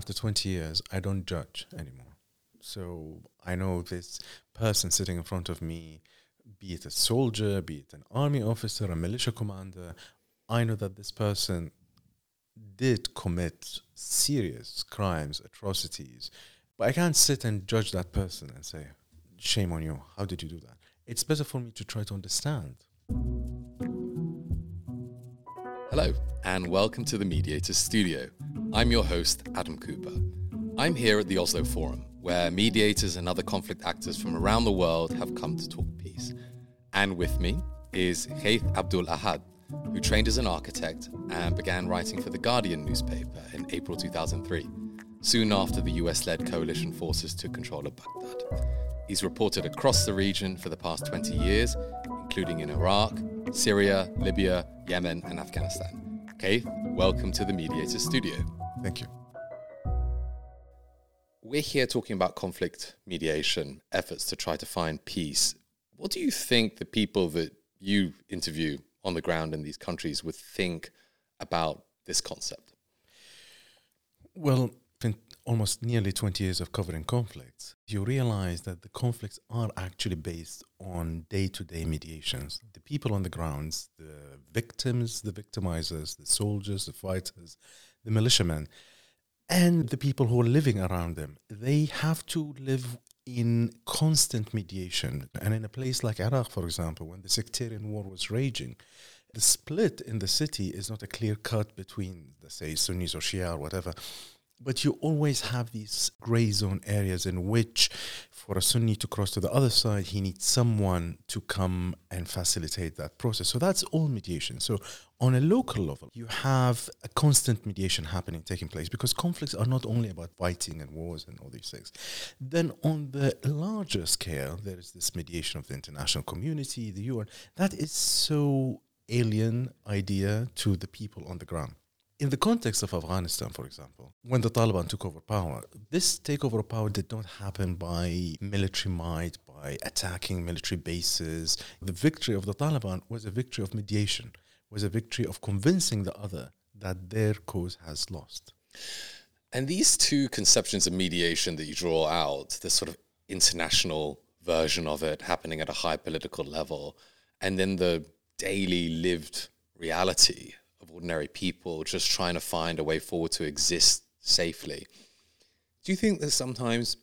after 20 years, I don't judge anymore. So I know this person sitting in front of me, be it a soldier, be it an army officer, a militia commander, I know that this person did commit serious crimes, atrocities, but I can't sit and judge that person and say, shame on you. How did you do that? It's better for me to try to understand. Hello, and welcome to the Mediator Studio. I'm your host, Adam Cooper. I'm here at the Oslo Forum, where mediators and other conflict actors from around the world have come to talk peace. And with me is Ghaith Abdul Ahad, who trained as an architect and began writing for The Guardian newspaper in April 2003, soon after the US led coalition forces took control of Baghdad. He's reported across the region for the past 20 years, including in Iraq, Syria, Libya, Yemen, and Afghanistan. Ghaith, welcome to the Mediator Studio. Thank you. We're here talking about conflict mediation, efforts to try to find peace. What do you think the people that you interview on the ground in these countries would think about this concept? Well, almost nearly 20 years of covering conflicts, you realize that the conflicts are actually based on day to day mediations. The people on the grounds, the victims, the victimizers, the soldiers, the fighters, the militiamen, and the people who are living around them, they have to live in constant mediation. And in a place like Iraq, for example, when the sectarian war was raging, the split in the city is not a clear cut between, let's say, Sunnis or Shia or whatever. But you always have these gray zone areas in which, for a Sunni to cross to the other side, he needs someone to come and facilitate that process. So that's all mediation. So on a local level, you have a constant mediation happening, taking place, because conflicts are not only about fighting and wars and all these things. Then on the larger scale, there is this mediation of the international community, the UN. That is so alien idea to the people on the ground in the context of Afghanistan, for example, when the Taliban took over power, this takeover of power did not happen by military might, by attacking military bases. The victory of the Taliban was a victory of mediation, was a victory of convincing the other that their cause has lost. And these two conceptions of mediation that you draw out, the sort of international version of it happening at a high political level, and then the daily lived reality ordinary people just trying to find a way forward to exist safely. Do you think that sometimes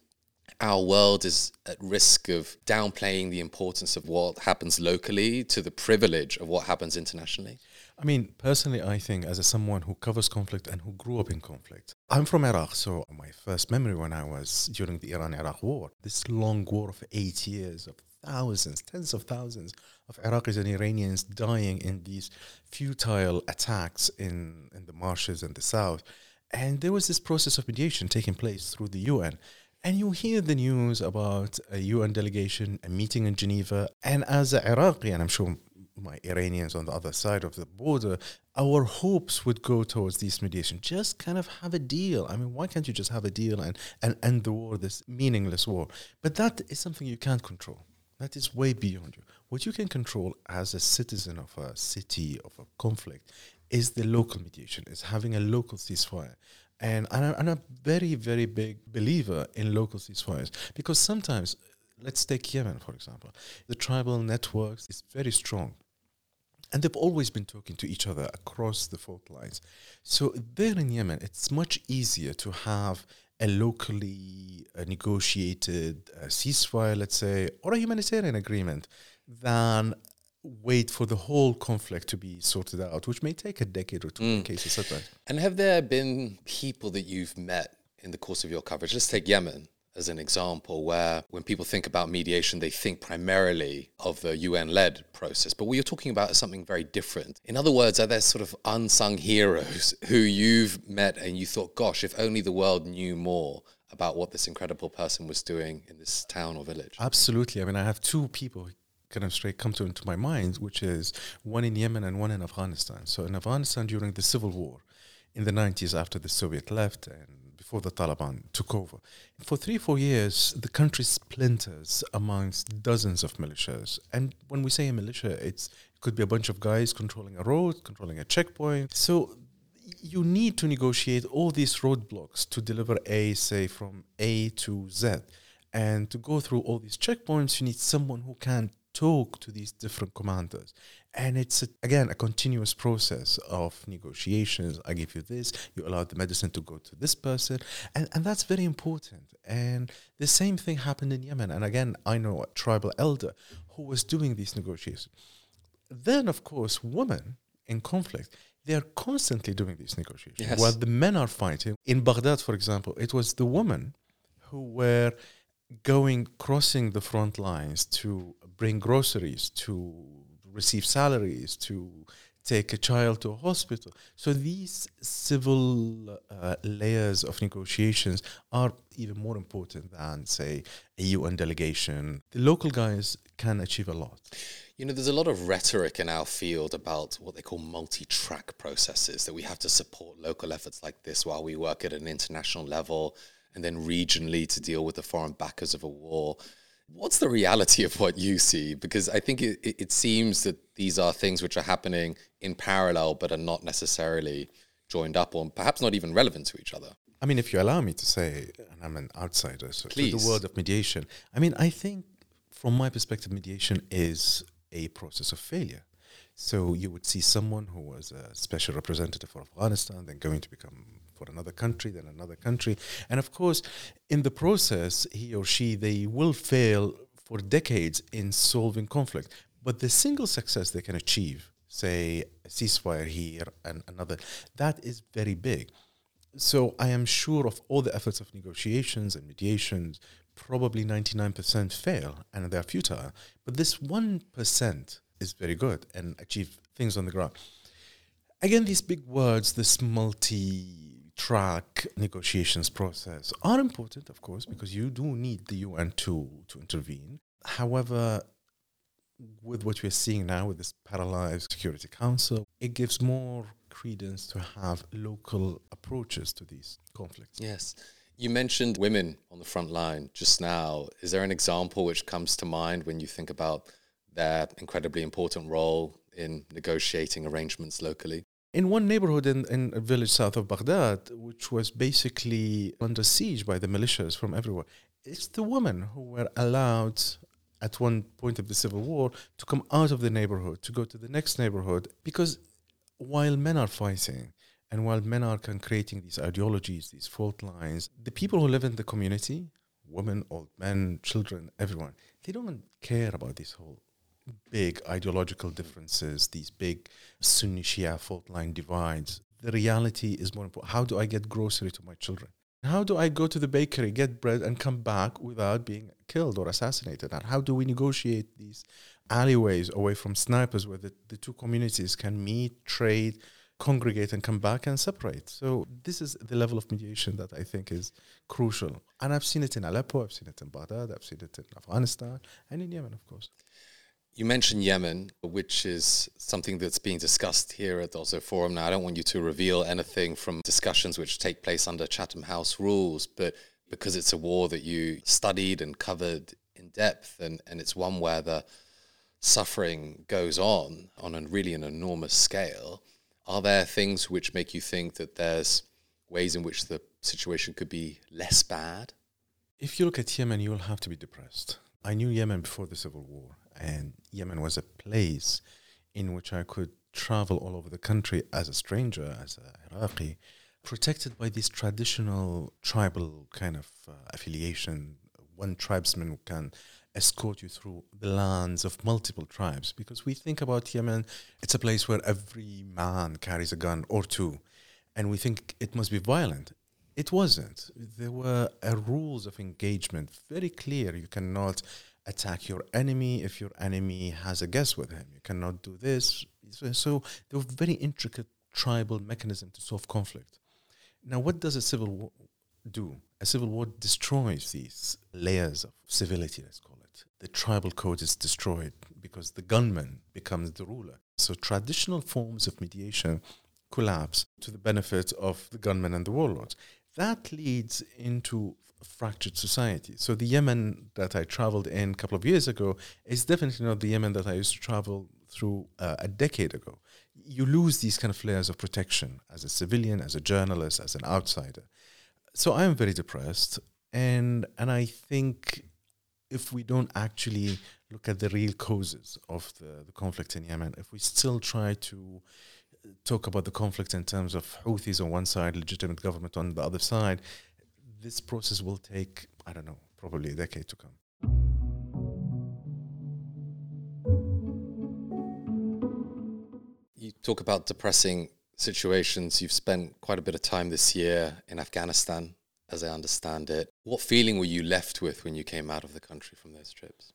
our world is at risk of downplaying the importance of what happens locally to the privilege of what happens internationally? I mean, personally, I think as a someone who covers conflict and who grew up in conflict, I'm from Iraq, so my first memory when I was during the Iran-Iraq war, this long war of eight years of thousands, tens of thousands of Iraqis and Iranians dying in these futile attacks in, in the marshes in the south. And there was this process of mediation taking place through the UN. And you hear the news about a UN delegation, a meeting in Geneva. And as an Iraqi, and I'm sure my Iranians on the other side of the border, our hopes would go towards this mediation. Just kind of have a deal. I mean, why can't you just have a deal and, and end the war, this meaningless war? But that is something you can't control. That is way beyond you. What you can control as a citizen of a city, of a conflict, is the local mediation, is having a local ceasefire. And I'm, I'm a very, very big believer in local ceasefires because sometimes, let's take Yemen, for example, the tribal networks is very strong. And they've always been talking to each other across the fault lines. So there in Yemen, it's much easier to have a locally uh, negotiated uh, ceasefire, let's say, or a humanitarian agreement than wait for the whole conflict to be sorted out, which may take a decade or two mm. in cases sometimes. And have there been people that you've met in the course of your coverage? Let's take Yemen as an example, where when people think about mediation, they think primarily of the UN led process. But what you're talking about is something very different. In other words, are there sort of unsung heroes who you've met and you thought, gosh, if only the world knew more about what this incredible person was doing in this town or village? Absolutely. I mean, I have two people kind of straight come to into my mind, which is one in Yemen and one in Afghanistan. So in Afghanistan during the civil war in the 90s after the Soviet left and before the Taliban took over. For three, four years, the country splinters amongst dozens of militias. And when we say a militia, it could be a bunch of guys controlling a road, controlling a checkpoint. So you need to negotiate all these roadblocks to deliver A, say, from A to Z. And to go through all these checkpoints, you need someone who can talk to these different commanders. And it's, a, again, a continuous process of negotiations. I give you this, you allow the medicine to go to this person. And, and that's very important. And the same thing happened in Yemen. And again, I know a tribal elder who was doing these negotiations. Then, of course, women in conflict, they are constantly doing these negotiations. Yes. While the men are fighting. In Baghdad, for example, it was the women who were going, crossing the front lines to bring groceries, to receive salaries, to take a child to a hospital. So these civil uh, layers of negotiations are even more important than, say, a UN delegation. The local guys can achieve a lot. You know, there's a lot of rhetoric in our field about what they call multi track processes, that we have to support local efforts like this while we work at an international level and then regionally to deal with the foreign backers of a war. What's the reality of what you see? Because I think it, it seems that these are things which are happening in parallel but are not necessarily joined up or perhaps not even relevant to each other. I mean, if you allow me to say, and I'm an outsider, so to the world of mediation, I mean, I think from my perspective, mediation is a process of failure. So you would see someone who was a special representative for Afghanistan, then going to become for another country, then another country, and of course, in the process, he or she they will fail for decades in solving conflict. But the single success they can achieve, say a ceasefire here and another, that is very big. So I am sure of all the efforts of negotiations and mediations, probably 99% fail and they're futile. But this 1% is very good and achieve things on the ground. Again, these big words, this multi track negotiations process are important, of course, because you do need the UN to, to intervene. However, with what we're seeing now with this paralyzed Security Council, it gives more credence to have local approaches to these conflicts. Yes. You mentioned women on the front line just now. Is there an example which comes to mind when you think about their incredibly important role in negotiating arrangements locally? In one neighborhood in, in a village south of Baghdad, which was basically under siege by the militias from everywhere, it's the women who were allowed at one point of the civil war to come out of the neighborhood, to go to the next neighborhood, because while men are fighting and while men are creating these ideologies, these fault lines, the people who live in the community, women, old men, children, everyone, they don't care about this whole big ideological differences, these big Sunni Shia fault line divides. The reality is more important. How do I get grocery to my children? How do I go to the bakery, get bread, and come back without being killed or assassinated? And how do we negotiate these alleyways away from snipers where the, the two communities can meet, trade, congregate, and come back and separate? So, this is the level of mediation that I think is crucial. And I've seen it in Aleppo, I've seen it in Baghdad, I've seen it in Afghanistan, and in Yemen, of course. You mentioned Yemen, which is something that's being discussed here at the Oslo Forum. Now, I don't want you to reveal anything from discussions which take place under Chatham House rules, but because it's a war that you studied and covered in depth, and, and it's one where the suffering goes on on a really an enormous scale, are there things which make you think that there's ways in which the situation could be less bad? If you look at Yemen, you will have to be depressed. I knew Yemen before the civil war, and Yemen was a place in which I could travel all over the country as a stranger, as a Iraqi, protected by this traditional tribal kind of uh, affiliation. One tribesman can escort you through the lands of multiple tribes because we think about Yemen, it's a place where every man carries a gun or two, and we think it must be violent. It wasn't. There were uh, rules of engagement very clear. You cannot attack your enemy if your enemy has a guest with him. You cannot do this. So, so there were very intricate tribal mechanism to solve conflict. Now, what does a civil war do? A civil war destroys these layers of civility, let's call it. The tribal code is destroyed because the gunman becomes the ruler. So traditional forms of mediation collapse to the benefit of the gunman and the warlords. That leads into fractured society. So the Yemen that I traveled in a couple of years ago is definitely not the Yemen that I used to travel through uh, a decade ago. you lose these kind of layers of protection as a civilian, as a journalist, as an outsider. So I am very depressed, and and I think if we don't actually look at the real causes of the, the conflict in Yemen, if we still try to talk about the conflict in terms of Houthis on one side, legitimate government on the other side, this process will take, I don't know, probably a decade to come. You talk about depressing situations. You've spent quite a bit of time this year in Afghanistan, as I understand it. What feeling were you left with when you came out of the country from those trips?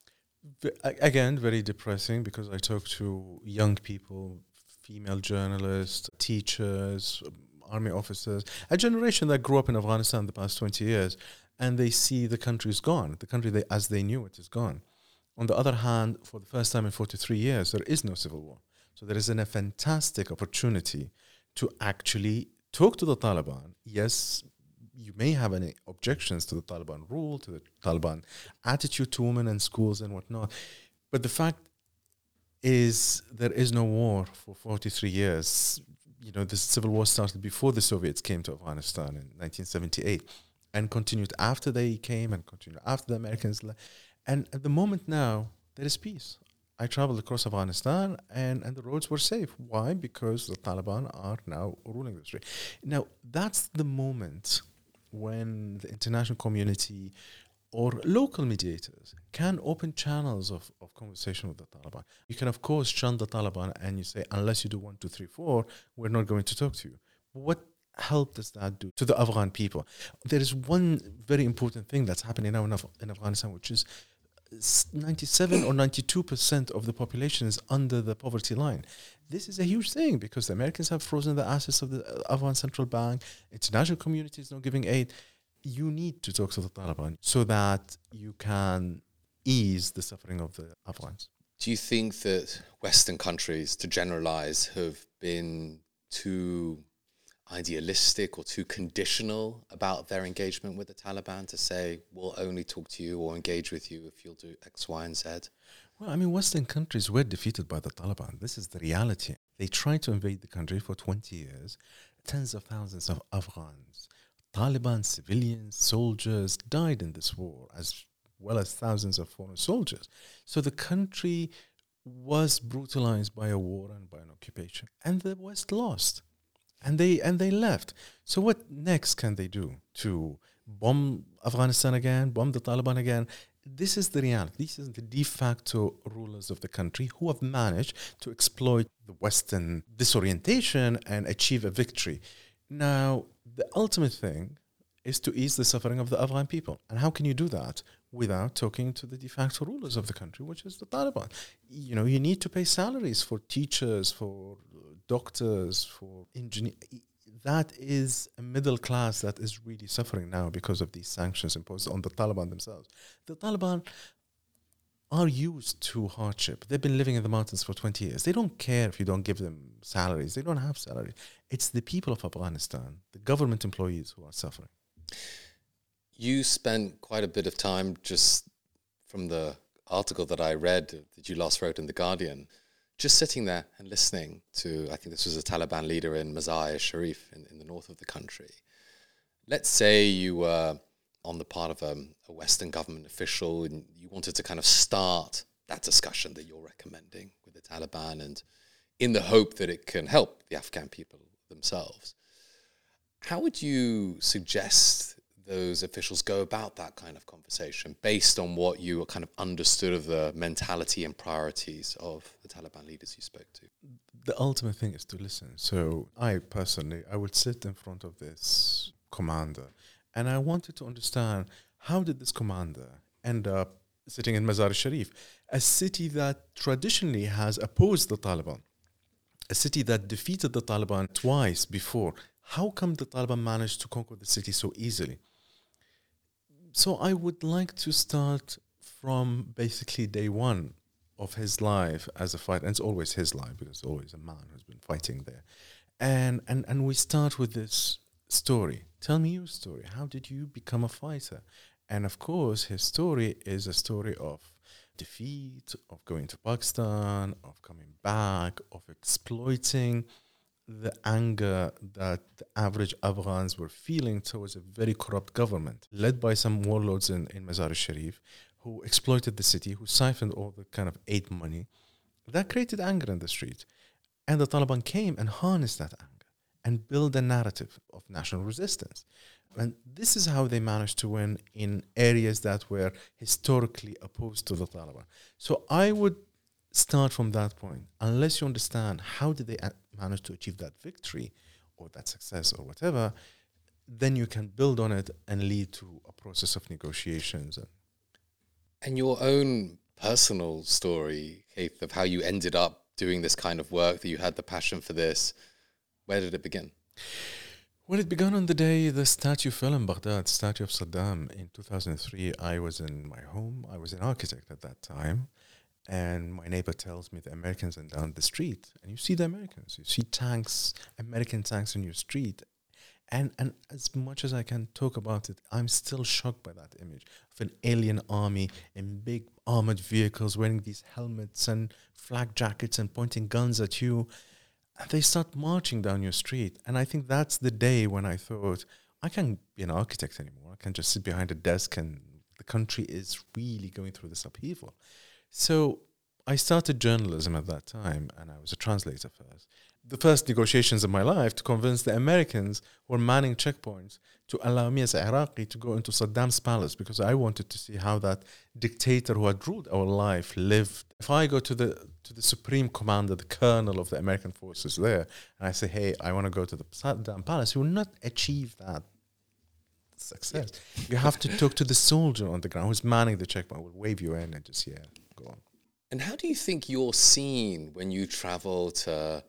Again, very depressing because I talked to young people, female journalists, teachers, army officers, a generation that grew up in Afghanistan the past 20 years, and they see the country is gone. The country they, as they knew it is gone. On the other hand, for the first time in 43 years, there is no civil war. So there is an, a fantastic opportunity to actually talk to the Taliban. Yes, you may have any objections to the Taliban rule, to the Taliban attitude to women and schools and whatnot. But the fact is, there is no war for 43 years. You know, the civil war started before the Soviets came to Afghanistan in 1978 and continued after they came and continued after the Americans. Left. And at the moment now, there is peace. I traveled across Afghanistan and, and the roads were safe. Why? Because the Taliban are now ruling the country. Now, that's the moment when the international community or local mediators can open channels of, of conversation with the Taliban. You can, of course, shun the Taliban and you say, unless you do one, two, three, four, we're not going to talk to you. What help does that do to the Afghan people? There is one very important thing that's happening now in, Af- in Afghanistan, which is 97 or 92% of the population is under the poverty line. This is a huge thing because the Americans have frozen the assets of the uh, Afghan central bank, international community is not giving aid. You need to talk to the Taliban so that you can ease the suffering of the Afghans. Do you think that Western countries, to generalize, have been too idealistic or too conditional about their engagement with the Taliban to say, we'll only talk to you or engage with you if you'll do X, Y, and Z? Well, I mean, Western countries were defeated by the Taliban. This is the reality. They tried to invade the country for 20 years. Tens of thousands of Afghans, Taliban civilians, soldiers died in this war, as well as thousands of foreign soldiers. So the country was brutalized by a war and by an occupation, and the West lost and they and they left. So what next can they do to bomb Afghanistan again, bomb the Taliban again? This is the reality. These are the de facto rulers of the country who have managed to exploit the Western disorientation and achieve a victory. Now, the ultimate thing is to ease the suffering of the Afghan people. And how can you do that without talking to the de facto rulers of the country, which is the Taliban? You know, you need to pay salaries for teachers, for doctors, for engineers. That is a middle class that is really suffering now because of these sanctions imposed on the Taliban themselves. The Taliban are used to hardship. They've been living in the mountains for 20 years. They don't care if you don't give them salaries. They don't have salaries. It's the people of Afghanistan, the government employees who are suffering. You spent quite a bit of time just from the article that I read that you last wrote in The Guardian just sitting there and listening to, I think this was a Taliban leader in Mazar-e Sharif in, in the north of the country. Let's say you were on the part of a, a Western government official and you wanted to kind of start that discussion that you're recommending with the Taliban and in the hope that it can help the Afghan people themselves. How would you suggest those officials go about that kind of conversation based on what you kind of understood of the mentality and priorities of the Taliban leaders you spoke to? The ultimate thing is to listen. So I personally, I would sit in front of this commander and I wanted to understand how did this commander end up sitting in Mazar Sharif, a city that traditionally has opposed the Taliban, a city that defeated the Taliban twice before. How come the Taliban managed to conquer the city so easily? so I would like to start from basically day one of his life as a fighter. And it's always his life because it's always a man who's been fighting there. And and and we start with this story. Tell me your story. How did you become a fighter? And of course, his story is a story of defeat, of going to Pakistan, of coming back, of exploiting the anger that the average Afghans were feeling towards a very corrupt government led by some warlords in, in Mazar Sharif who exploited the city, who siphoned all the kind of aid money. That created anger in the street. And the Taliban came and harnessed that anger and build a narrative of national resistance. And this is how they managed to win in areas that were historically opposed to the Taliban. So I would start from that point. Unless you understand how did they manage to achieve that victory or that success or whatever, then you can build on it and lead to a process of negotiations and and your own personal story, Ghaith, of how you ended up doing this kind of work, that you had the passion for this, where did it begin? Well, it began on the day the statue fell in Baghdad, statue of Saddam in 2003. I was in my home. I was an architect at that time. And my neighbor tells me the Americans are down the street. And you see the Americans. You see tanks, American tanks in your street. And, and as much as I can talk about it, I'm still shocked by that image of an alien army in big armored vehicles wearing these helmets and flak jackets and pointing guns at you. And they start marching down your street. And I think that's the day when I thought, I can't be an architect anymore. I can't just sit behind a desk and the country is really going through this upheaval. So I started journalism at that time and I was a translator first the first negotiations of my life to convince the Americans who were manning checkpoints to allow me as an Iraqi to go into Saddam's palace because I wanted to see how that dictator who had ruled our life lived. If I go to the to the supreme commander, the colonel of the American forces there, and I say, "Hey, I want to go to the Saddam palace," you will not achieve that success. you have to talk to the soldier on the ground who's manning the checkpoint. Will wave you in and just yeah, go on. And how do you think you're seen when you travel to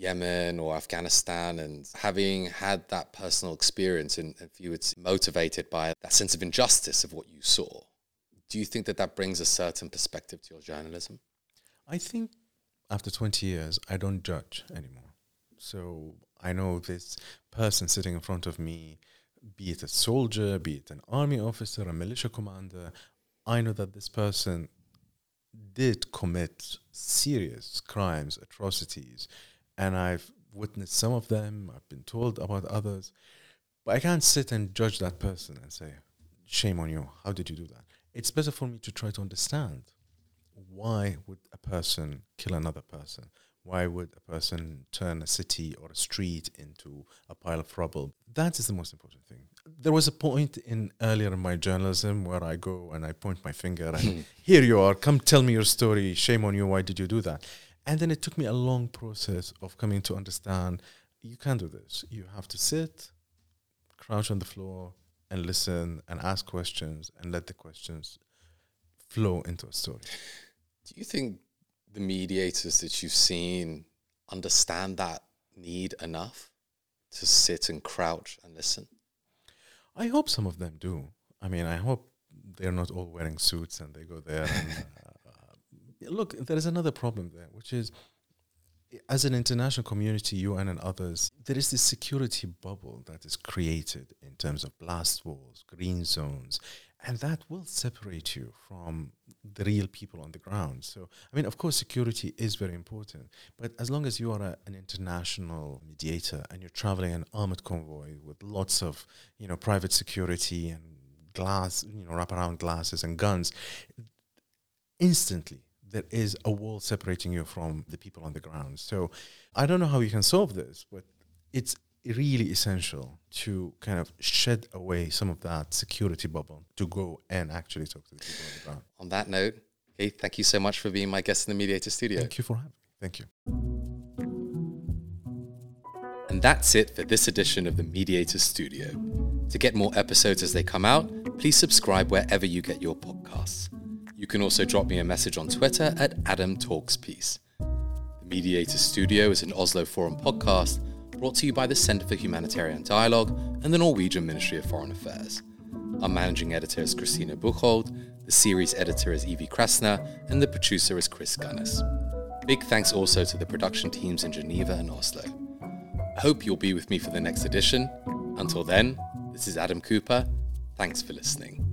Yemen or Afghanistan and having had that personal experience and if you were motivated by that sense of injustice of what you saw, do you think that that brings a certain perspective to your journalism? I think after 20 years, I don't judge anymore. So I know this person sitting in front of me, be it a soldier, be it an army officer, a militia commander, I know that this person did commit serious crimes, atrocities, and I've witnessed some of them. I've been told about others, but I can't sit and judge that person and say, "Shame on you! How did you do that?" It's better for me to try to understand why would a person kill another person? Why would a person turn a city or a street into a pile of rubble? That is the most important thing. There was a point in earlier in my journalism where I go and I point my finger and here you are, come tell me your story. Shame on you. Why did you do that? And then it took me a long process of coming to understand you can't do this. You have to sit, crouch on the floor, and listen and ask questions and let the questions flow into a story. Do you think the mediators that you've seen understand that need enough to sit and crouch and listen? I hope some of them do. I mean, I hope they're not all wearing suits and they go there and look, there is another problem there, which is as an international community, UN and others, there is this security bubble that is created in terms of blast walls, green zones, and that will separate you from the real people on the ground. So, I mean, of course, security is very important, but as long as you are a, an international mediator and you're traveling an armored convoy with lots of, you know, private security and glass, you know, wraparound glasses and guns, instantly there is a wall separating you from the people on the ground. So I don't know how you can solve this, but it's really essential to kind of shed away some of that security bubble to go and actually talk to the people on the ground. On that note, Ghaith, thank you so much for being my guest in the Mediator Studio. Thank you for having me. Thank you. And that's it for this edition of the Mediator Studio. To get more episodes as they come out, please subscribe wherever you get your podcasts. You can also drop me a message on Twitter at Adam Talks Peace. The Mediator Studio is an Oslo Forum podcast brought to you by the Centre for Humanitarian Dialogue and the Norwegian Ministry of Foreign Affairs. Our managing editor is Christina Buchhold, the series editor is Evie Krasner, and the producer is Chris Gunnis. Big thanks also to the production teams in Geneva and Oslo. I hope you'll be with me for the next edition. Until then, this is Adam Cooper. Thanks for listening.